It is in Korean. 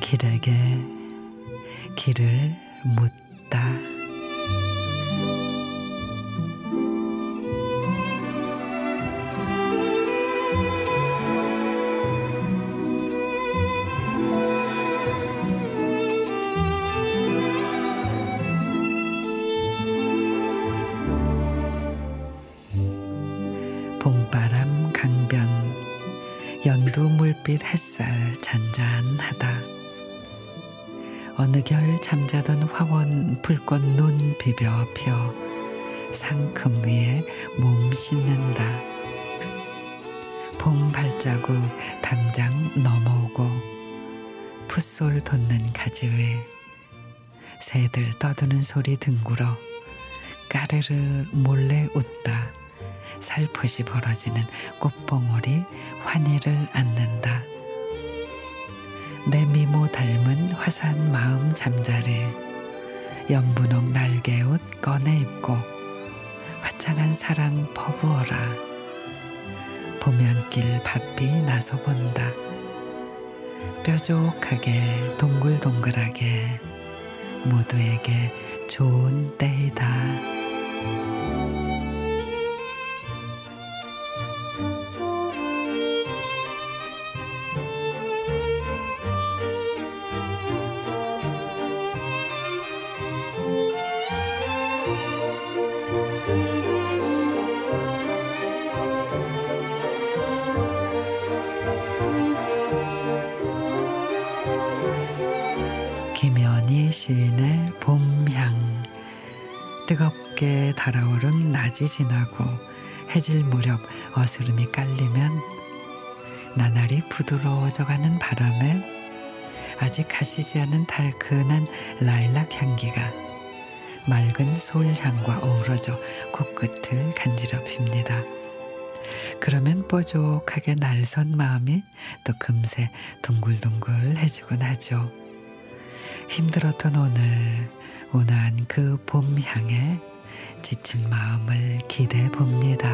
길에게 길을 묻다. 물빛 햇살 잔잔하다. 어느 결 잠자던 화원 불꽃 눈 비벼 펴 상큼 위에 몸 씻는다. 봄 발자국 담장 넘어오고 풋솔 돋는 가지 위 새들 떠드는 소리 등굴어 까르르 몰래 웃다. 살포시 벌어지는 꽃봉오리 환희를 안는다. 내 미모 닮은 화사한 마음 잠자리 연분홍 날개옷 꺼내 입고 화창한 사랑 퍼부어라 봄연길 바삐 나서 본다 뾰족하게 동글동글하게 모두에게 좋은 때이다. 시인의 봄향 뜨겁게 달아오른 낮이 지나고 해질 무렵 어스름이 깔리면 나날이 부드러워져가는 바람에 아직 가시지 않은 달큰한 라일락 향기가 맑은 솔향과 어우러져 코끝을 간지럽힙니다. 그러면 뽀족하게 날선 마음이 또 금세 둥글둥글해지곤 하죠. 힘들었던 오늘 온화한 그 봄 향에 지친 마음을 기대해 봅니다.